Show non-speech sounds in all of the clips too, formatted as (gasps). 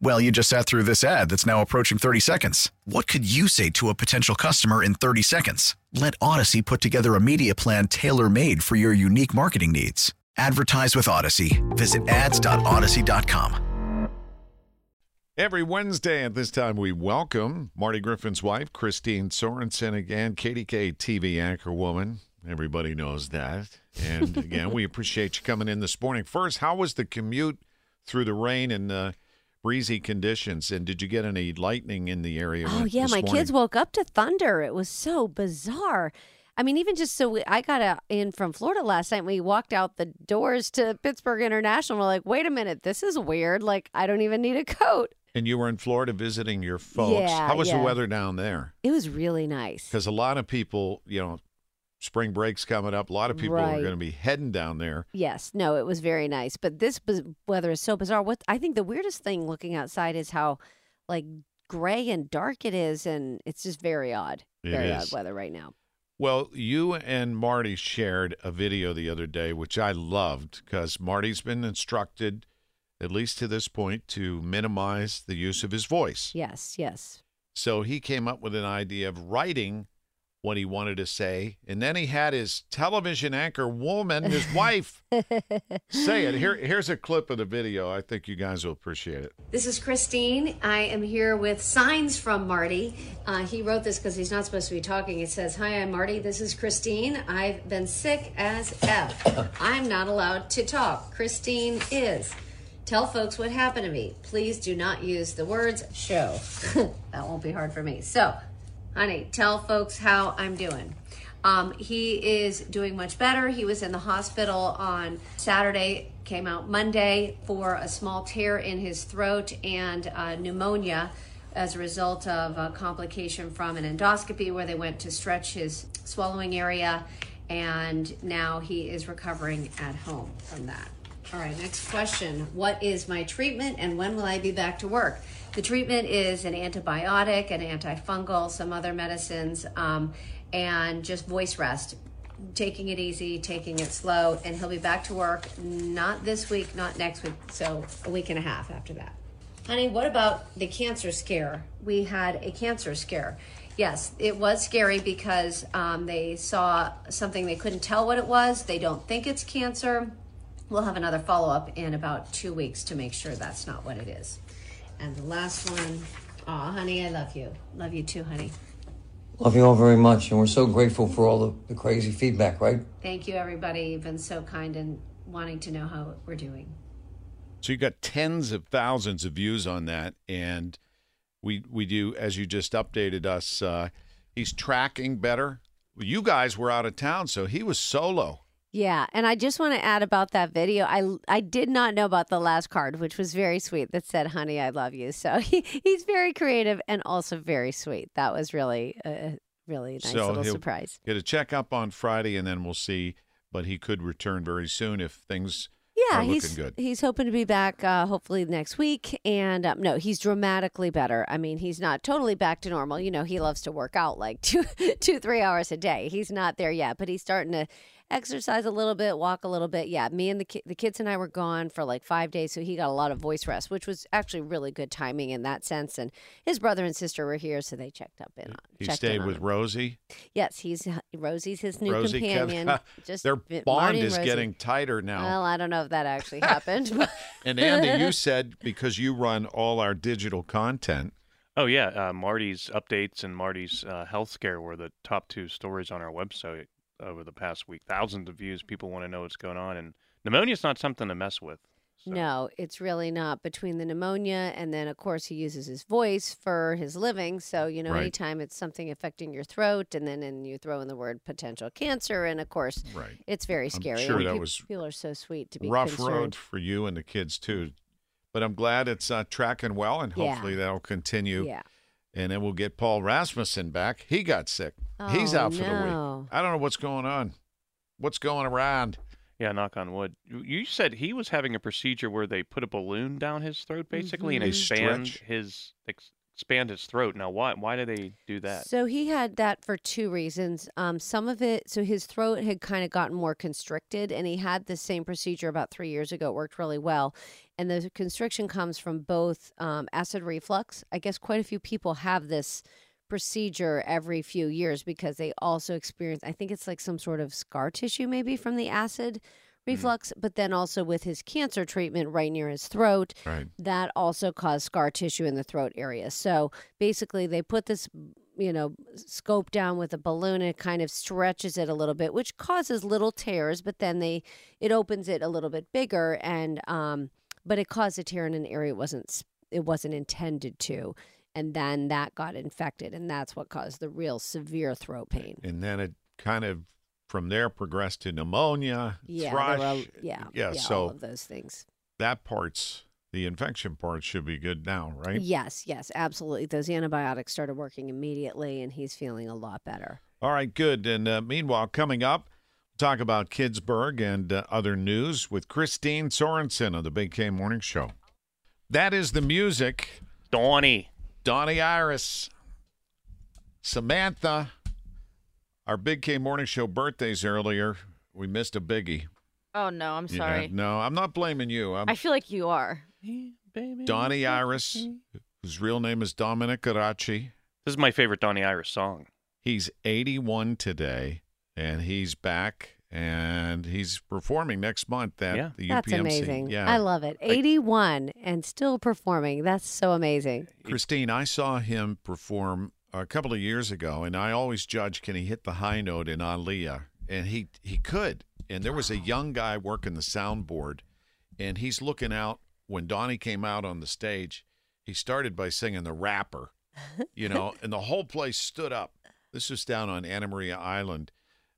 Well, you just sat through this ad that's now approaching 30 seconds. What could you say to a potential customer in 30 seconds? Let Odyssey put together a media plan tailor made for your unique marketing needs. Advertise with Odyssey. Visit ads.odyssey.com. Every Wednesday at this time, we welcome Marty Griffin's wife, Kristine Sorensen, again, KDKA TV anchor woman. Everybody knows that. And again, we appreciate you coming in this morning. First, how was the commute through the rain and uh, breezy conditions? And did you get any lightning in the area? Oh yeah, my morning? kids woke up to thunder. It was so bizarre. I mean, even just so we, I got uh in from Florida last night. We walked out the doors to Pittsburgh International. We're like, wait a minute, this is weird. Like, I don't even need a coat. And you were in Florida visiting your folks. Yeah, How was yeah. the weather down there? It was really nice. Because a lot of people, you know, spring break's coming up. A lot of people are going to be heading down there. Yes, no, it was very nice. But this biz- weather is so bizarre. What I think the weirdest thing looking outside is how like gray and dark it is, and it's just very odd. It very is. odd weather right now. Well, you and Marty shared a video the other day, which I loved because Marty's been instructed, at least to this point, to minimize the use of his voice. Yes, yes. So he came up with an idea of writing what he wanted to say, and then he had his television anchor woman, his (laughs) wife, say it. Here, here's a clip of the video. I think you guys will appreciate it. This is Kristine. I am here with signs from Marty. Uh, he wrote this because he's not supposed to be talking. It says, Hi, I'm Marty. This is Kristine. I've been sick as F. I'm not allowed to talk. Kristine is. Tell folks what happened to me. Please do not use the words show. (laughs) that won't be hard for me. So, honey, tell folks how I'm doing. Um, he is doing much better. He was in the hospital on Saturday, came out Monday for a small tear in his throat and uh, pneumonia as a result of a complication from an endoscopy where they went to stretch his swallowing area. And now he is recovering at home from that. All right, next question. What is my treatment and when will I be back to work? The treatment is an antibiotic, an antifungal, some other medicines, um, and just voice rest. Taking it easy, taking it slow, and he'll be back to work not this week, not next week, so a week and a half after that. Honey, what about the cancer scare? We had a cancer scare. Yes, it was scary because um, they saw something they couldn't tell what it was. They don't think it's cancer. We'll have another follow up in about two weeks to make sure that's not what it is. And the last one, aw, honey, I love you. Love you too, honey. Love you all very much, and we're so grateful for all the, the crazy feedback, right? Thank you, everybody. You've been so kind and wanting to know how we're doing. So you got tens of thousands of views on that, and we we do as you just updated us. Uh, he's tracking better. You guys were out of town, so he was solo. Yeah, and I just want to add about that video. I I did not know about the last card, which was very sweet. That said, "Honey, I love you." So (laughs) he, he's very creative and also very sweet. That was really a really nice so little surprise. Get a checkup on Friday, and then we'll see. But he could return very soon if things Yeah, are he's looking good. he's hoping to be back uh, hopefully next week. And um, no, he's dramatically better. I mean, he's not totally back to normal. You know, he loves to work out like (laughs) two two three hours a day. He's not there yet, but he's starting to exercise a little bit, walk a little bit. Yeah, me and the ki- the kids and I were gone for like five days, so he got a lot of voice rest, which was actually really good timing in that sense. And his brother and sister were here, so they checked up in on. He stayed on with him. Rosie. Yes, he's Rosie's his new Rosie kept- companion. (laughs) Just their Marty bond and is Rosie. getting tighter now. Well, I don't know if that actually (laughs) happened. but- and Andy, you (laughs) said because you run all our digital content. Oh yeah, uh, Marty's updates and Marty's uh, health scare were the top two stories on our website over the past week. Thousands of views. People want to know what's going on, and pneumonia is not something to mess with. So. No, it's really not. Between the pneumonia and then, of course, he uses his voice for his living. So, you know, Right. anytime it's something affecting your throat and then and you throw in the word potential cancer, and of course, Right. it's very scary. I'm sure and that peop- was people are so sweet to be Rough concerned. road for you and the kids too. But I'm glad it's uh, tracking well, and Yeah. hopefully that'll continue. Yeah. And then we'll get Paul Rasmussen back. He got sick. Oh, He's out for the no. week. I don't know what's going on. What's going around? Yeah, knock on wood. You- You said he was having a procedure where they put a balloon down his throat, basically, and mm-hmm. expand stretch. his ex- expand his throat. Now, why why do they do that? So he had that for two reasons. Um, some of it, so his throat had kind of gotten more constricted, and he had the same procedure about three years ago. It worked really well. And the constriction comes from both um, acid reflux. I guess quite a few people have this procedure every few years because they also experience, I think it's like some sort of scar tissue maybe from the acid reflux, but then also with his cancer treatment right near his throat Right. that also caused scar tissue in the throat area. So basically, they put this, you know, scope down with a balloon and it kind of stretches it a little bit, which causes little tears, but then they it opens it a little bit bigger and um, but it caused a tear in an area it wasn't it wasn't intended to. And then that got infected, and that's what caused the real severe throat pain. And then it kind of from there progressed to pneumonia, Yeah, thrush. there were, yeah, yeah. all So of those things. that part's the infection part should be good now, right? Yes, yes, absolutely. Those antibiotics started working immediately, and he's feeling a lot better. All right, good. And uh, meanwhile, coming up, we'll talk about Kidsburgh and uh, other news with Kristine Sorensen on the Big K Morning Show. That is the music. Donnie. Donnie Iris, Samantha. Our Big K Morning Show birthdays earlier. We missed a biggie. Oh no, I'm Yeah, sorry. no, I'm not blaming you. I'm I feel like you are. Donnie Iris, whose real name is Dominic Garaci. This is my favorite Donnie Iris song. He's 81 today, and he's back, and he's performing next month at Yeah. the That's amazing. Yeah, I love it. 81 and still performing. That's so amazing. Christine, I saw him perform a couple of years ago, and I always judge can he hit the high note in Aliyah, and he he could. And there was a young guy working the soundboard, and he's looking out when Donnie came out on the stage. He started by singing the rapper, you know, (laughs) and the whole place stood up. This was down on Anna Maria Island,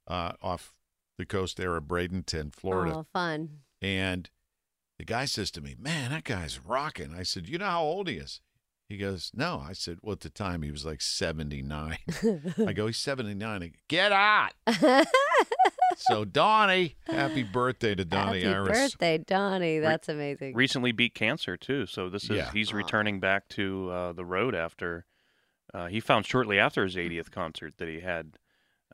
uh, off the coast there of Bradenton, Florida. Oh, fun. And the guy says to me, Man, that guy's rocking. I said, You know how old he is? He goes, No. I said, Well, at the time he was like 79. I go, He's 79. He, Get out. so, Donnie, happy birthday to Donnie Happy Iris. birthday, Donnie. That's amazing. Recently beat cancer too, so this is Yeah. he's returning back to uh, the road after uh, he found shortly after his 80th concert that he had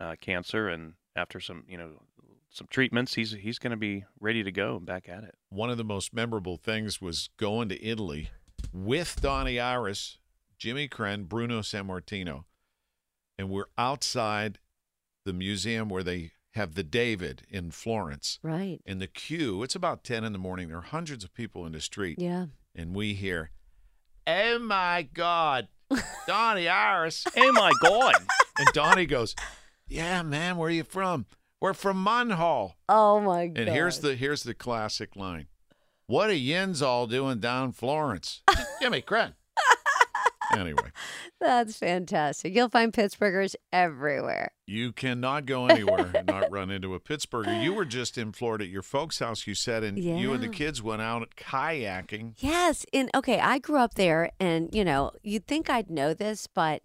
uh, cancer, and after some you know some treatments, he's he's going to be ready to go and back at it. One of the most memorable things was going to Italy with Donnie Iris, Jimmy Krenn, Bruno Sammartino. And we're outside the museum where they have the David in Florence. Right. in the queue. It's about 10 in the morning. There are hundreds of people in the street. Yeah. And we hear, Oh my God, (laughs) Donnie Iris. oh my God! (laughs) and Donnie goes, Yeah, man, where are you from? We're from Munhall. Oh, my God. And here's the here's the classic line. What are yins all doing down Florence? Jimmy Krenn. (laughs) anyway, That's fantastic. You'll find Pittsburghers everywhere. you cannot go anywhere and not run into a Pittsburgher. You were just in Florida at your folks' house, you said, and you and the kids went out kayaking. Yes. And okay, I grew up there, and you know, you'd think I'd know this, but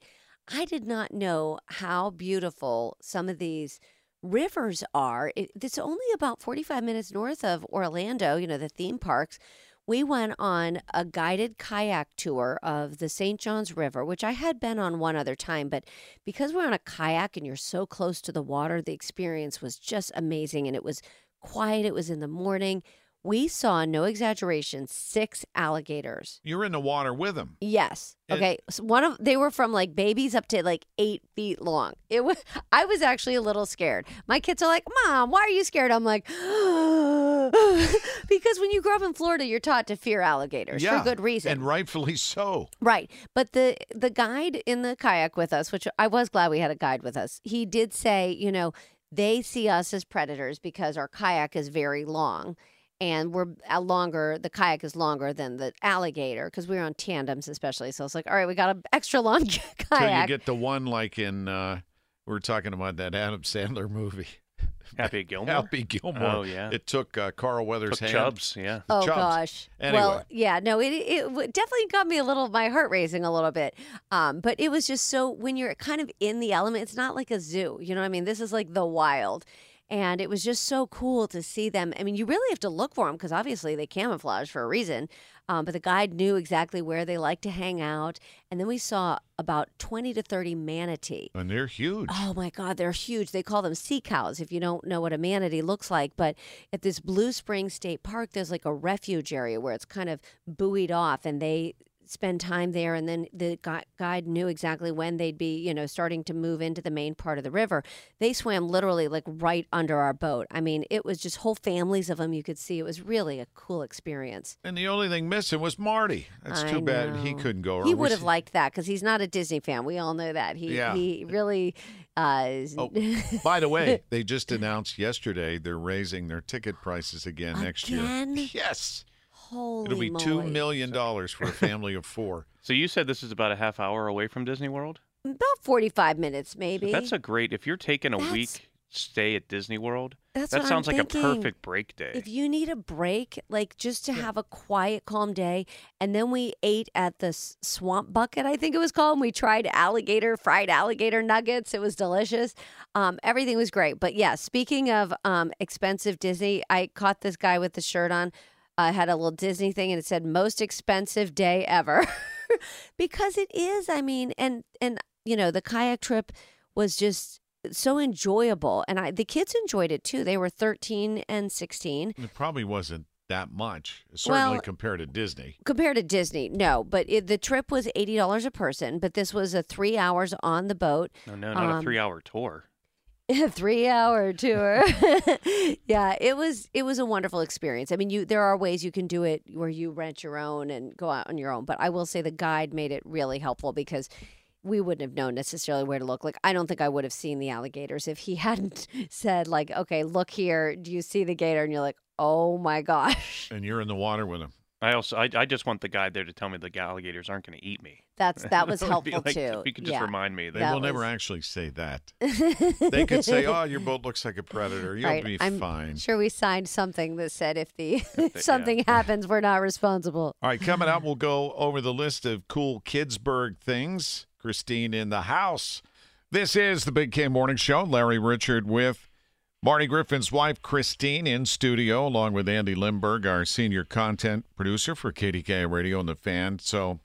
I did not know how beautiful some of these rivers are. It, it's only about 45 minutes north of Orlando, you know, the theme parks. We went on a guided kayak tour of the St. Johns River, which I had been on one other time, but because we're on a kayak and you're so close to the water, the experience was just amazing and it was quiet. It was in the morning. We saw, no exaggeration, six alligators. You're in the water with them. Yes. Okay. So one of they were from like babies up to like eight feet long. It was. I was actually a little scared. My kids are like, "Mom, why are you scared?" I'm like, (gasps) because when you grow up in Florida, you're taught to fear alligators yeah, for good reason. and rightfully so. Right. But the the guide in the kayak with us, which I was glad we had a guide with us, he did say, you know, they see us as predators because our kayak is very long and we're uh, longer the kayak is longer than the alligator because we're on tandems especially so it's like all right we got an extra long (laughs) Till you kayak get the one like in uh we were talking about that Adam Sandler movie. (laughs) Happy Gilmore. Happy Gilmore. Oh, yeah. It took uh, Carl Weathers' Took hand. Chubbs, yeah. Oh Chubbs. gosh. Anyway. Well, yeah, no, it it definitely got me a little my heart racing a little bit. Um, but it was just so when you're kind of in the element, it's not like a zoo. You know what I mean? This is like the wild. And it was just so cool to see them. I mean, you really have to look for them because obviously they camouflage for a reason. Um, but the guide knew exactly where they like to hang out. And then we saw about 20 to 30 manatee. And they're huge. Oh my God, they're huge. They call them sea cows if you don't know what a manatee looks like. But at this Blue Spring State Park, there's like a refuge area where it's kind of buoyed off and they spend time there. And then the guide knew exactly when they'd be, you know, starting to move into the main part of the river. They swam literally like right under our boat. I mean, it was just whole families of them you could see. It was really a cool experience. And the only thing missing was Marty. That's I too bad he couldn't go. He would have liked that because he's not a Disney fan. We all know that. He Yeah. he really uh, Oh, by the way, they just announced yesterday they're raising their ticket prices again, next year. Yes. Holy It'll be two moly. million dollars for a family of four. (laughs) So you said this is about a half hour away from Disney World? About 45 minutes, maybe. That's a great if you're taking a That's- week stay at Disney World. That's that what I'm sounds like a perfect break day. If you need a break, like just to have a quiet, calm day, and then we ate at the Swamp Bucket, I think it was called. And we tried alligator, fried alligator nuggets. It was delicious. Um, everything was great. But yeah, speaking of um, expensive Disney, I caught this guy with the shirt on. I had a little Disney thing, and it said "most expensive day ever," (laughs) because it is. I mean, and and you know, the kayak trip was just so enjoyable, and I the kids enjoyed it too. They were thirteen and sixteen. It probably wasn't that much, certainly Well- compared to Disney. Compared to Disney, no, but it, the trip was eighty dollars a person. But this was a three hours on the boat, no, no, not a um, three hour tour. (laughs) three hour tour. (laughs) yeah, it was it was a wonderful experience. I mean, you there are ways you can do it where you rent your own and go out on your own, but I will say the guide made it really helpful because we wouldn't have known necessarily where to look. Like I don't think I would have seen the alligators if he (laughs) hadn't said like, "Okay, look here. Do you see the gator?" And you're like, "Oh my gosh." And you're in the water with them. I also I, I just want the guy there to tell me the alligators aren't going to eat me. That's that (laughs) was would helpful like- too. If you could just yeah. remind me They that. That will never actually say that. (laughs) They could say, "Oh, your boat looks like a (laughs) predator. You'll Right, be I'm fine." Sure, we signed something that said if the yeah. something happens, we're not responsible. All right, coming up, we'll go over the list of cool Kidsburgh things. Kristine in the house. This is the Big K Morning Show. Larry Richert with Marty Griffin's wife, Kristine, in studio, along with Andy Limberg, our senior content producer for KDKA Radio and the Fan. So,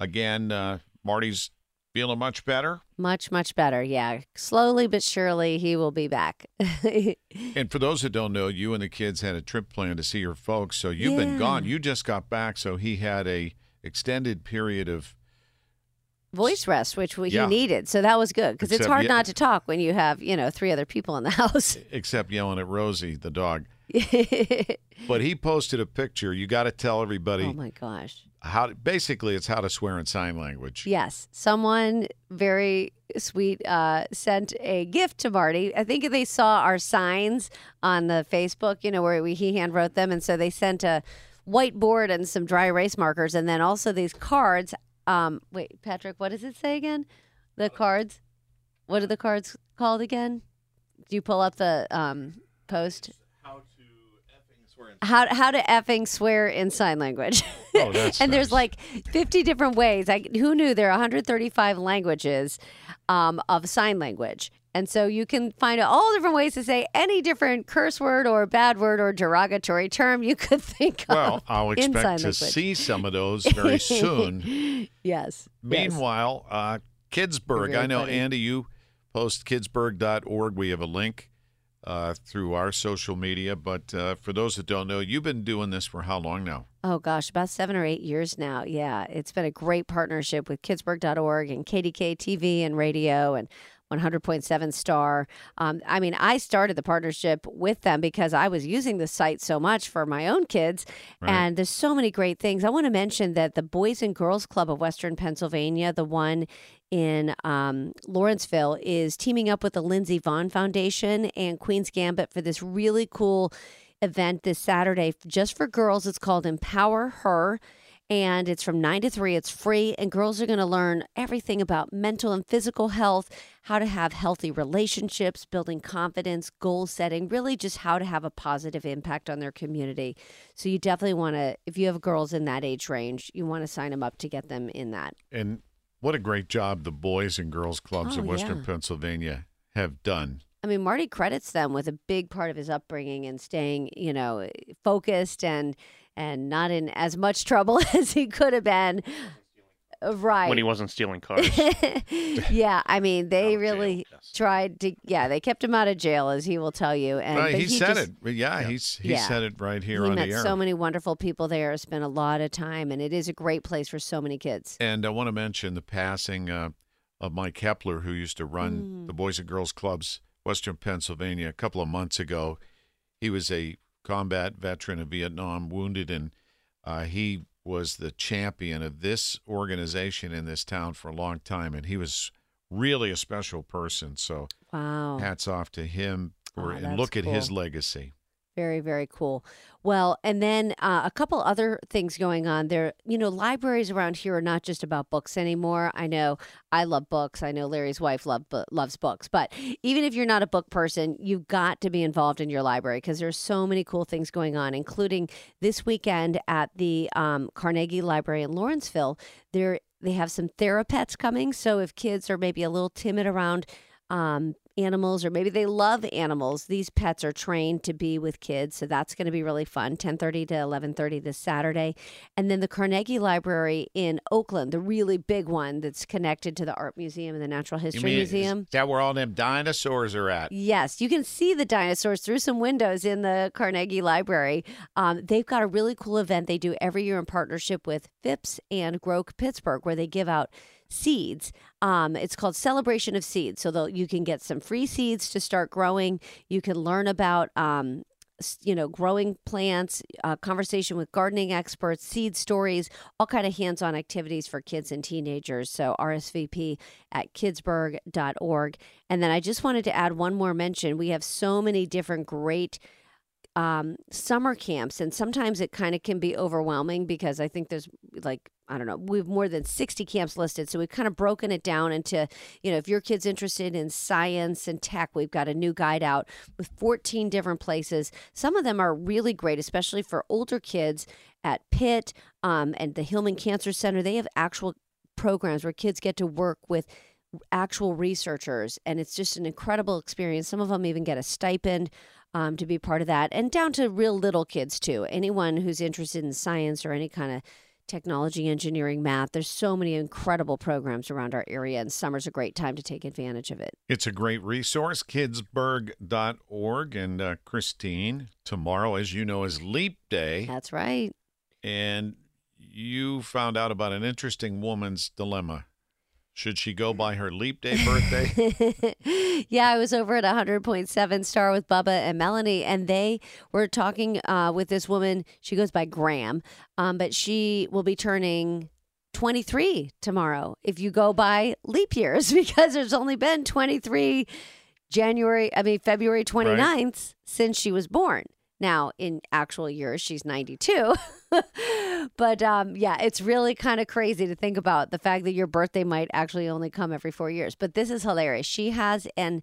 again, uh, Marty's feeling much better. Much, much better. Yeah, slowly but surely he will be back. (laughs) And for those that don't know, you and the kids had a trip planned to see your folks. So you've been gone. You just got back, so he had a extended period of Voice rest, which we, Yeah. he needed, so that was good because it's hard ye- not to talk when you have you know three other people in the (laughs) house. except yelling at Rosie, the dog. (laughs) But he posted a picture. You got to tell everybody oh my gosh! how. Basically, it's how to swear in sign language. Yes, someone very sweet uh, sent a gift to Marty. I think they saw our signs on the Facebook, you know, where we, he hand wrote them, and so they sent a whiteboard and some dry erase markers, and then also these cards. Um, wait, Patrick, what does it say again? The cards. What are the cards called again? Do you pull up the um, post? How how to effing swear in sign language? Oh, that's (laughs) and there's like 50 different ways. I, who knew there are 135 languages um, of sign language, and so you can find all different ways to say any different curse word or bad word or derogatory term you could (laughs) think Well, of. Well, I'll in sign expect to language. see some of those (laughs) very soon. Yes. yes. Meanwhile, uh, Kidsburgh. Really I know, funny. Andy, you post kidsburgh.org. We have a link uh, through our social media. But uh, for those that don't know, you've been doing this for how long now? Oh gosh, about seven or eight years now. Yeah, it's been a great partnership with Kidsburgh.org and KDKA TV and radio, and 100.7 star. Um, I mean, I started the partnership with them because I was using the site so much for my own kids. Right. And there's so many great things. I want to mention that the Boys and Girls Club of Western Pennsylvania, the one in um, Lawrenceville, is teaming up with the Lindsey Vonn Foundation and Queen's Gambit for this really cool event this Saturday just for girls. It's called Empower Her. And it's from 9 to 3. It's free. And girls are going to learn everything about mental and physical health, how to have healthy relationships, building confidence, goal setting, really just how to have a positive impact on their community. So you definitely want to, if you have girls in that age range, you want to sign them up to get them in that. And what a great job the boys and girls clubs Oh, of Western yeah. Pennsylvania have done. I mean, Marty credits them with a big part of his upbringing and staying, you know, focused and and not in as much trouble (laughs) as he could have been. Right. when he wasn't stealing cars. (laughs) yeah, I mean, (laughs) they Out jail, really yes. tried to. Yeah, they kept him out of jail, as he will tell you. And right, but he, said just- it. Yeah, he's he Yeah. said it right here he on met the air. so many wonderful people there. Spent a lot of time, and it is a great place for so many kids. And I want to mention the passing uh, of Mike Kepler, who used to run Mm. the Boys and Girls Clubs, Western Pennsylvania, a couple of months ago. He was a combat veteran of Vietnam, wounded, and uh, he was the champion of this organization in this town for a long time. And he was really a special person. So Wow. hats off to him. For, Oh, and look at his legacy. Very, very cool. Well, and then uh, a couple other things going on there. You know, libraries around here are not just about books anymore. I know I love books. I know Larry's wife love, bu- loves books. But even if you're not a book person, you've got to be involved in your library because there's so many cool things going on, including this weekend at the um, Carnegie Library in Lawrenceville. There, they have some therapets coming. So if kids are maybe a little timid around um, animals or maybe they love animals these pets are trained to be with kids so that's going to be really fun 10.30 to 11.30 this saturday and then the carnegie library in oakland the really big one that's connected to the art museum and the natural history museum Is that where all them dinosaurs are at? Yes, you can see the dinosaurs through some windows in the Carnegie Library. Um, they've got a really cool event they do every year in partnership with Phipps and Grow Pittsburgh, where they give out seeds. Um, it's called Celebration of Seeds. So you can get some free seeds to start growing. You can learn about. Um, you know growing plants uh, conversation with gardening experts seed stories all kind of hands-on activities for kids and teenagers so rsvp at kidsburgh.org and then i just wanted to add one more mention we have so many different great um, summer camps and sometimes it kind of can be overwhelming because i think there's like i don't know we have more than 60 camps listed so we've kind of broken it down into you know if your kid's interested in science and tech we've got a new guide out with 14 different places. Some of them are really great especially for older kids at pitt um, and the hillman cancer center. They have actual programs where kids get to work with actual researchers and it's just an incredible experience. Some of them even get a stipend um, to be part of that and down to real little kids too. Anyone who's interested in science or any kind of technology engineering math there's so many incredible programs around our area and summer's a great time to take advantage of it It's a great resource, kidsburgh.org. And uh, Kristine, tomorrow, as you know, is Leap Day. that's right And you found out about an interesting woman's dilemma. Should she go by her Leap Day birthday? (laughs) yeah, I was over at 100.7 Star with Bubba and Melanie, and they were talking uh, with this woman. She goes by Graham, um, but she will be turning 23 tomorrow if you go by leap years (laughs) because there's only been 23 January, I mean, February 29th since she was born. Now, in actual years, she's 92. (laughs) but um, yeah, it's really kind of crazy to think about the fact that your birthday might actually only come every four years. But this is hilarious. She has an,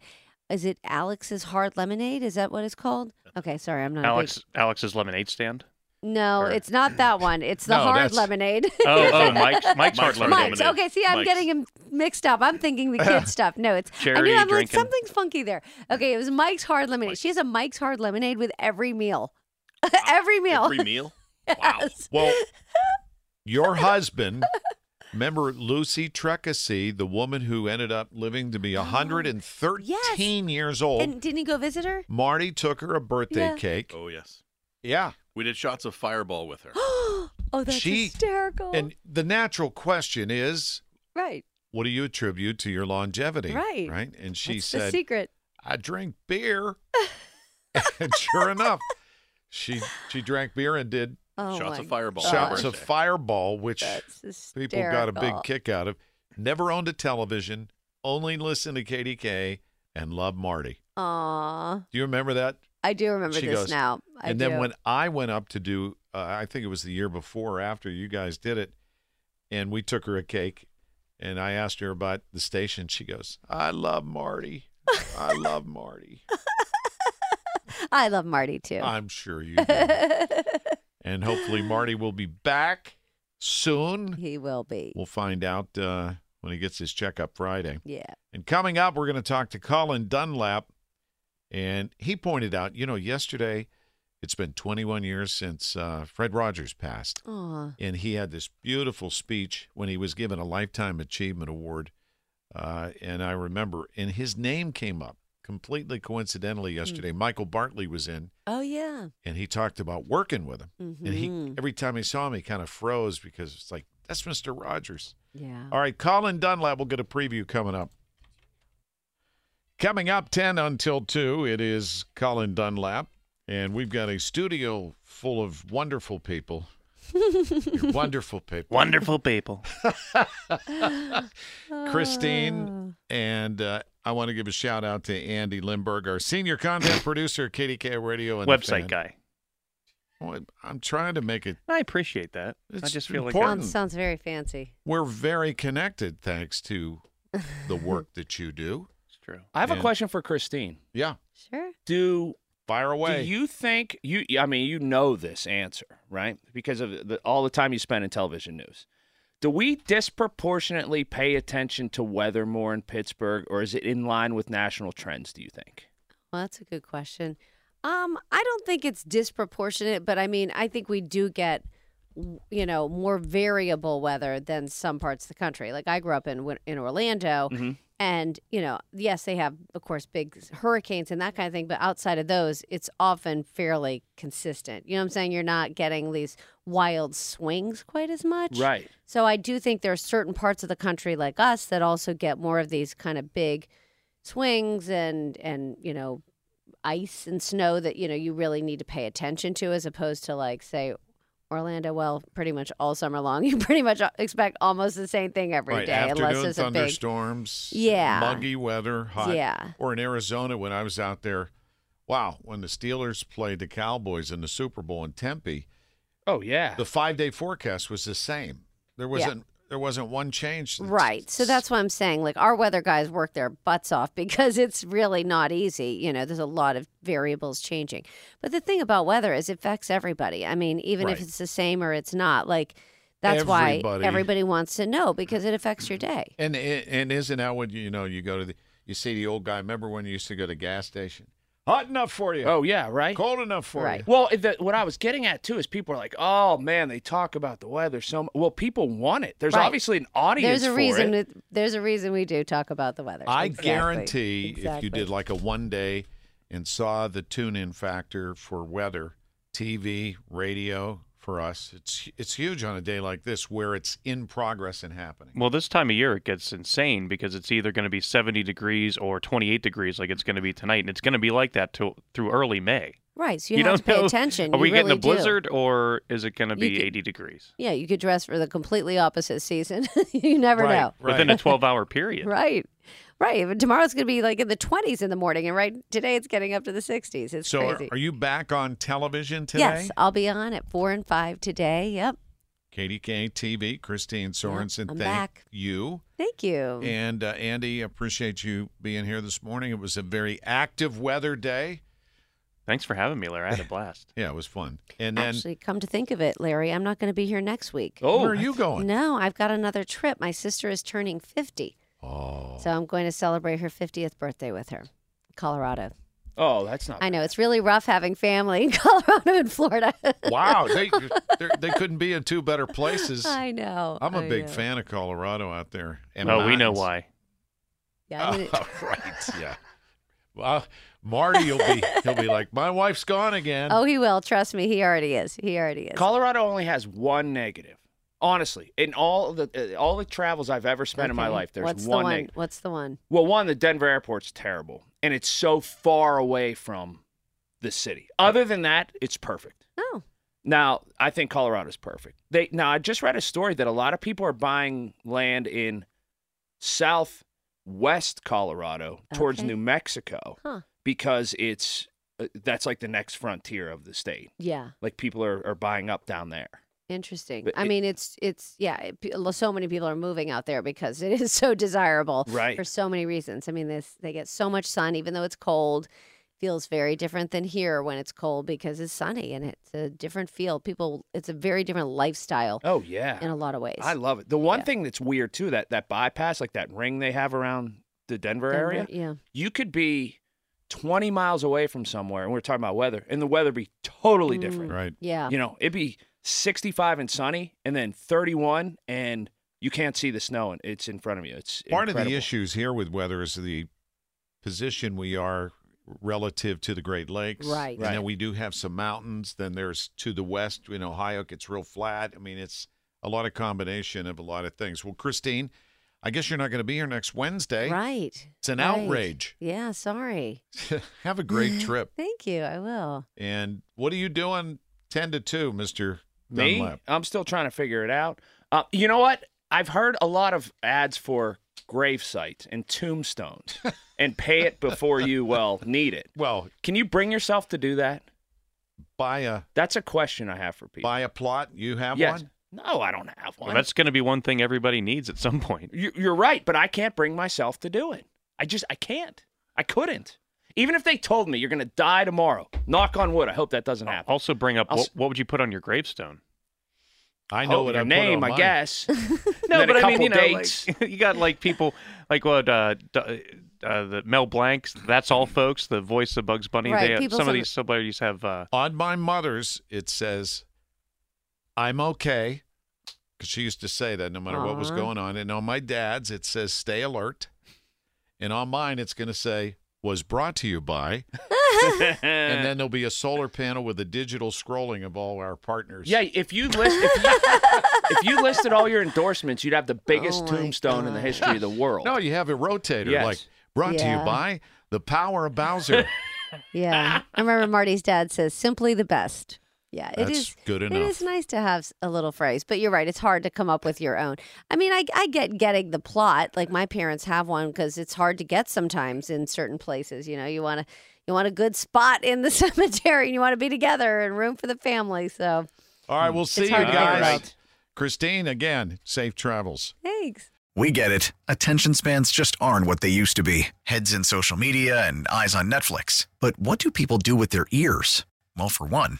is it Alex's Hard Lemonade? Is that what it's called? Okay, sorry, I'm not. a big- Alex Alex's lemonade stand. No, or- it's not that one. It's the No, hard that's- lemonade. Oh, oh, (laughs) Mike's Mike's hard Mike's Hard lemonade. Mike's. Okay, see, I'm Mike's. getting him mixed up. I'm thinking the kid (laughs) stuff. No, it's I knew I'm like something's funky there. Okay, it was Mike's hard lemonade. She has a Mike's hard lemonade with every meal. (laughs) every meal. Every meal. Wow. Well, your husband, remember Lucy Trecacy, the woman who ended up living to be 113 years old. And didn't he go visit her? Marty took her a birthday Yeah. cake. Oh yes. Yeah. We did shots of Fireball with her. (gasps) oh, that's She- hysterical. And the natural question is right. what do you attribute to your longevity? Right. Right. And she That's the said, secret. I drink beer. (laughs) and sure enough, she she drank beer and did Oh Shots my of Fireball. gosh. shots of Fireball, which That's people got a big hysterical. kick out of. Never owned a television, only listened to KDKA and love Marty. Aw, Do you remember that? I do remember She this goes, now. I and do. then when I went up to do, uh, I think it was the year before or after you guys did it, and we took her a cake, and I asked her about the station. She goes, "I love Marty. I (laughs) love Marty. (laughs) I love Marty too. I'm sure you do." (laughs) and hopefully Marty will be back soon. he will be. We'll find out uh, when he gets his checkup Friday. Yeah. And coming up, we're going to talk to Colin Dunlap. And he pointed out, you know, yesterday it's been 21 years since uh, Fred Rogers passed. Aw. And he had this beautiful speech when he was given a Lifetime Achievement Award. Uh, and I remember, and his name came up completely coincidentally yesterday. Michael Bartley was in, Oh yeah. and he talked about working with him. And he, Mhm. every time he saw him, he kind of froze because it's like, that's Mr. Rogers. Yeah. All right, Colin Dunlap will get a preview coming up. Coming up 10 until 2, it is Colin Dunlap, and we've got a studio full of wonderful people. (laughs) Wonderful people. Wonderful people. (laughs) Kristine, and uh, I want to give a shout out to Andy Limberg, our senior content (laughs) producer at KDKA Radio and Website guy. Well, I'm trying to make it. I appreciate that. I It's just feel like important. Sounds, sounds very fancy. We're very connected thanks to the work that you do. It's true. I have And- a question for Kristine. Yeah, Sure. Do fire away. do you think you? I mean, you know this answer, right? Because of the, all the time you spend in television news. Do we disproportionately pay attention to weather more in Pittsburgh, or is it in line with national trends? Do you think? Well, that's a good question. Um, I don't think it's disproportionate, but I mean, I think we do get, w- you know, more variable weather than some parts of the country. Like I grew up in Win- in Orlando, Mhm. And you know, yes, they have, of course, big hurricanes and that kind of thing. But outside of those, it's often fairly consistent. You know what I'm saying? You're not getting these wild swings quite as much. Right. So I do think there are certain parts of the country like us that also get more of these kind of big swings and and you know ice and snow that you know you really need to pay attention to as opposed to like say Orlando well pretty much all summer long (laughs) you pretty much expect almost the same thing every right, day afternoon unless there's a big thunderstorms, Yeah. muggy weather, hot. Yeah. Or in Arizona when I was out there, wow, when the Steelers played the Cowboys in the Super Bowl in Tempe, Oh yeah. the five day forecast was the same. There wasn't there wasn't one change. Right. So that's what I'm saying. Like our weather guys work their butts off (laughs) because it's really not easy. You know, there's a lot of variables changing. But the thing about weather is it affects everybody. I mean, even Right. if it's the same or it's not, like that's why Everybody. everybody wants to know because it affects your day. And and isn't that what you know you go to the you see the old guy? Remember when you used to go to the gas station? Hot enough for you? oh yeah. Right. cold enough for Right. you? Well, the, what I was getting at too is people are like, "Oh man, they talk about the weather so." Much. Well, people want it. There's Right. obviously an audience There's a for reason. it. It, there's a reason we do talk about the weather. I Exactly. guarantee if you did like a one day and saw the tune in factor for weather, TV, radio for us, it's it's huge on a day like this where it's in progress and happening. Well, this time of year it gets insane because it's either going to be 70 degrees or 28 degrees, like it's going to be tonight, and it's going to be like that till through early May. Right. So you, You have don't to pay know, attention. Are we You getting really a do. blizzard or is it going to be could- 80 degrees Yeah, you could dress for the completely opposite season. (laughs) you never Right, know. right. within a 12-hour period? (laughs) Right. Right. But tomorrow's going to be like in the 20s in the morning. And right today it's getting up to the 60s. It's so are, crazy. are you back on television today? yes, I'll be on at 4 and 5 today. Yep. KDKA TV, Kristine Sorensen, I'm thank back. you. Thank you. And uh, Andy, appreciate you being here this morning. It was a very active weather day. Thanks for having me, Larry. I had a blast. (laughs) Yeah, it was fun. And then Actually, come to think of it, Larry, I'm not going to be here next week. Oh, where are you going? No, I've got another trip. My sister is turning 50. Oh, So I'm going to celebrate her 50th birthday with her. Colorado. Oh, that's not. I know it's really rough having family in (laughs) Colorado and Florida. wow! They (laughs) they're- couldn't be in two better places. I know. I'm a I big know. fan of Colorado out there. And oh, we know why. Yeah, (laughs) I'm Oh, right. Yeah. Well, Marty will be he'll be like, my wife's gone again. oh, he will. Trust me, he already is. He already is. Colorado only has one negative. Honestly, in all the uh, all the travels I've ever spent in my life, there's What's one. the one? What's the one? well, one, the Denver airport's terrible, and it's so far away from the city. Other than that, it's perfect. Oh, Now, I think Colorado's perfect. They now I just read a story that a lot of people are buying land in southwest Colorado towards Okay. New Mexico Huh. because it's uh, that's like the next frontier of the state. yeah. Like people are, are buying up down there. Interesting. But I it- mean, it's it's yeah. It, so many people are moving out there because it is (laughs) so desirable Right. for so many reasons. I mean, this they get so much sun, even though it's cold. Feels very different than here when it's cold because it's sunny and it's a different feel. People, it's a very different lifestyle Oh yeah. in a lot of ways. I love it. The one Yeah. thing that's weird too, that that bypass, like that ring they have around the Denver, Denver, area, yeah. you could be 20 miles away from somewhere, and we're talking about weather, and the weather be totally Mm. different. Right. Yeah. You know, it'd be 65 and sunny, and then 31, and you can't see the snow, and it's in front of you. It's Part of the issues here with weather is the position we are relative to the Great Lakes. Right. And Right. then we do have some mountains. Then there's to the west in Ohio, it gets real flat. I mean, it's a lot of combination of a lot of things. Well, Kristine, I guess you're not going to be here next Wednesday. Right. It's an right. outrage. Yeah. Sorry. (laughs) have a great (laughs) trip. Thank you. I will. And what are you doing 10 to 2, Mr. Me? Dunlap? I'm still trying to figure it out. Uh, you know what? I've heard a lot of ads for grave sites and tombstones (laughs) and pay it before you, well, need it. Well, Can you bring yourself to do that? buy a That's a question I have for people. buy a plot. You have yes. one? No, I don't have one. Well, that's going to be one thing everybody needs at some point. You- You're right, but I can't bring myself to do it. I just, I can't. I couldn't. Even if they told me you're going to die tomorrow, knock on wood, I hope that doesn't happen. Also, bring up what, what would you put on your gravestone? I know Oh, what your I put name, on I mine. guess. (laughs) (laughs) No, but I mean, couple you know, like, (laughs) you got like people like what uh, uh, the Mel Blancs. That's all, folks. The voice of Bugs Bunny. Right, They have, people some of some- these celebrities have. Uh, On my mother's, it says, I'm okay. Because she used to say that no matter what was going on. And on my dad's, it says, stay alert. And on mine, it's going to say, was brought to you by. (laughs) and then there'll be a solar panel with a digital scrolling of all our partners. Yeah, if you list if you, if you listed all your endorsements, you'd have the biggest Oh my tombstone in the God. history of the world. No, you have a rotator. Yes. Like, brought to Yeah. you by the power of Bowser. (laughs) Yeah. I remember Marty's dad says, simply the best. Yeah, it That's is good enough. It is nice to have a little phrase, but you're right. It's hard to come up with your own. I mean, I, I get getting the plot. Like my parents have one because it's hard to get sometimes in certain places. You know, you want to you want a good spot in the (laughs) cemetery, and you want to be together and room for the family. So All right, hmm. we'll see you hard to figure guys. Kristine, again, safe travels. thanks. We get it. Attention spans just aren't what they used to be heads in social media and eyes on Netflix. But what do people do with their ears? Well, for one,